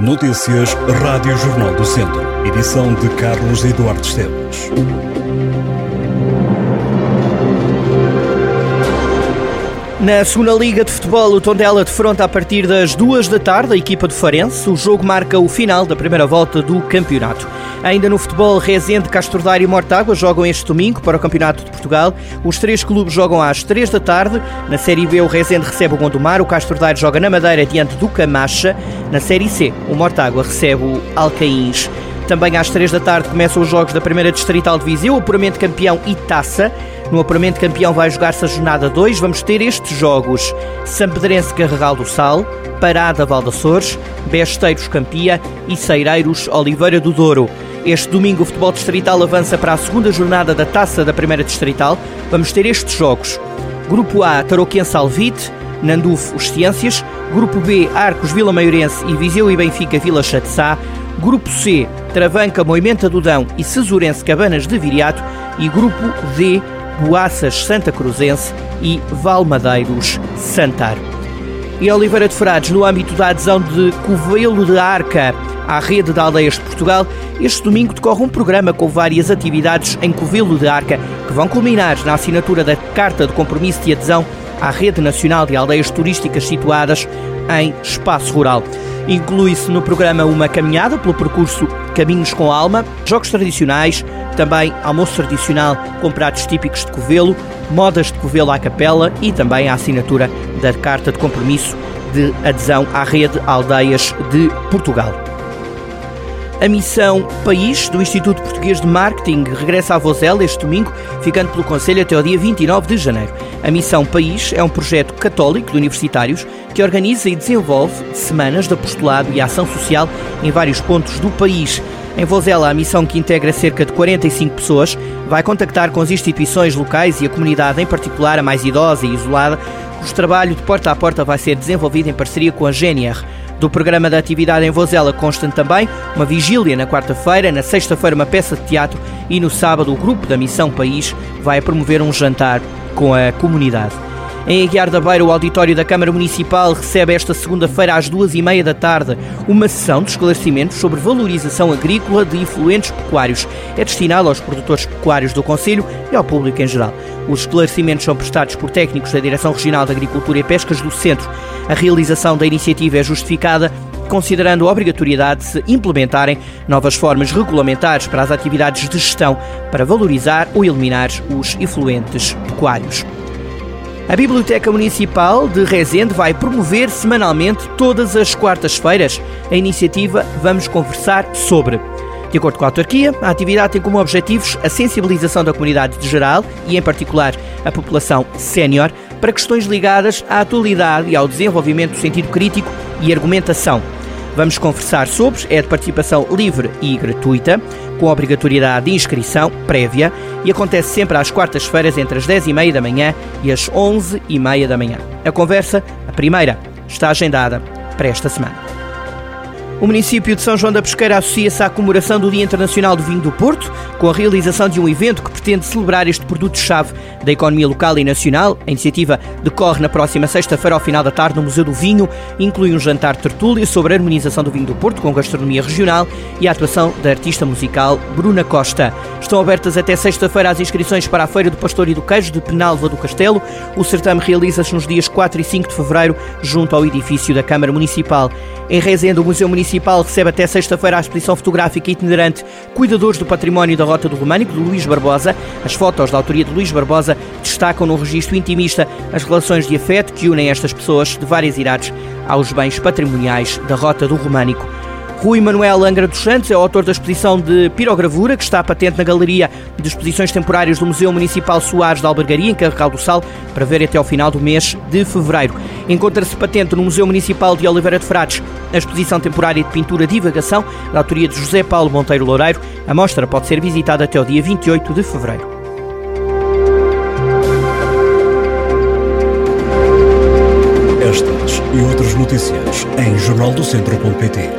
Notícias Rádio Jornal do Centro. Edição de Carlos Eduardo Esteves. Na segunda Liga de Futebol, o Tondela defronta a partir das duas da tarde a equipa do Farense. O jogo marca o final da primeira volta do campeonato. Ainda no futebol, Rezende, Castordário e Mortágua jogam este domingo para o Campeonato de Portugal. Os três clubes jogam às três da tarde. Na Série B, o Rezende recebe o Gondomar, o Castordário joga na Madeira diante do Camacha. Na Série C, o Mortágua recebe o Alcaíns. Também às três da tarde começam os jogos da primeira Distrital de Viseu, o apuramento campeão e taça. No apuramento campeão vai jogar-se a jornada 2. Vamos ter estes jogos: Sampedrense Carregal do Sal, Parada Valdaçores, Besteiros Campia e Ceireiros Oliveira do Douro. Este domingo o futebol distrital avança para a segunda jornada da Taça da Primeira Distrital. Vamos ter estes jogos. Grupo A, Tarouquense Alvite, Nandufo Os Ciências. Grupo B, Arcos Vila Maiorense e Viseu e Benfica Vila Chatzá. Grupo C, Travanca Moimenta do Dão e Cesurense Cabanas de Viriato. E Grupo D, Boaças Santa Cruzense e Valmadeiros Santar. E Oliveira de Frades, no âmbito da adesão de Covelo de Arca à rede de aldeias de Portugal, este domingo decorre um programa com várias atividades em Covelo de Arca que vão culminar na assinatura da Carta de Compromisso de Adesão à Rede Nacional de Aldeias Turísticas situadas em espaço rural. Inclui-se no programa uma caminhada pelo percurso Caminhos com Alma, jogos tradicionais, também almoço tradicional com pratos típicos de Covelo, modas de Covelo à capela e também a assinatura da Carta de Compromisso de Adesão à Rede Aldeias de Portugal. A missão País do Instituto Português de Marketing regressa a Vozela este domingo, ficando pelo Conselho até o dia 29 de janeiro. A missão País é um projeto católico de universitários que organiza e desenvolve semanas de apostolado e ação social em vários pontos do país. Em Vozela, a missão que integra cerca de 45 pessoas vai contactar com as instituições locais e a comunidade, em particular a mais idosa e isolada, cujo trabalho de porta a porta vai ser desenvolvido em parceria com a GNR. Do programa da atividade em Vozela constam também uma vigília na quarta-feira, na sexta-feira uma peça de teatro e no sábado o grupo da Missão País vai promover um jantar com a comunidade. Em Aguiar da Beira, o auditório da Câmara Municipal recebe esta segunda-feira às duas e meia da tarde uma sessão de esclarecimentos sobre valorização agrícola de influentes pecuários. É destinado aos produtores pecuários do Conselho e ao público em geral. Os esclarecimentos são prestados por técnicos da Direção Regional de Agricultura e Pescas do Centro. A realização da iniciativa é justificada considerando a obrigatoriedade de se implementarem novas formas regulamentares para as atividades de gestão para valorizar ou eliminar os influentes pecuários. A Biblioteca Municipal de Rezende vai promover semanalmente, todas as quartas-feiras, a iniciativa Vamos Conversar sobre. De acordo com a autarquia, a atividade tem como objetivos a sensibilização da comunidade de geral e, em particular, a população sénior para questões ligadas à atualidade e ao desenvolvimento do sentido crítico e argumentação Vamos conversar sobre, é de participação livre e gratuita, com obrigatoriedade de inscrição prévia e acontece sempre às quartas-feiras entre as 10h30 da manhã e as 11h30 da manhã. A conversa, a primeira, está agendada para esta semana. O município de São João da Pesqueira associa-se à comemoração do Dia Internacional do Vinho do Porto, com a realização de um evento que pretende celebrar este produto-chave da economia local e nacional. A iniciativa decorre na próxima sexta-feira, ao final da tarde, no Museu do Vinho. Inclui um jantar tertúlia sobre a harmonização do vinho do Porto, com gastronomia regional e a atuação da artista musical Bruna Costa. Estão abertas até sexta-feira as inscrições para a Feira do Pastor e do Queijo de Penalva do Castelo. O certame realiza-se nos dias 4 e 5 de fevereiro, junto ao edifício da Câmara Municipal. Em Rezende, o Museu Municipal recebe até sexta-feira a exposição fotográfica itinerante Cuidadores do Património da Rota do Românico, de Luís Barbosa. As fotos da autoria de Luís Barbosa destacam no registro intimista as relações de afeto que unem estas pessoas de várias idades aos bens patrimoniais da Rota do Românico. Rui Manuel Angra dos Santos é o autor da exposição de pirogravura, que está patente na Galeria de Exposições Temporárias do Museu Municipal Soares da Albergaria, em Carregal do Sal, para ver até ao final do mês de fevereiro. Encontra-se patente no Museu Municipal de Oliveira de Frades a exposição temporária de pintura Divagação, da autoria de José Paulo Monteiro Loureiro. A mostra pode ser visitada até o dia 28 de fevereiro. Estas e outras notícias em jornaldocentro.pt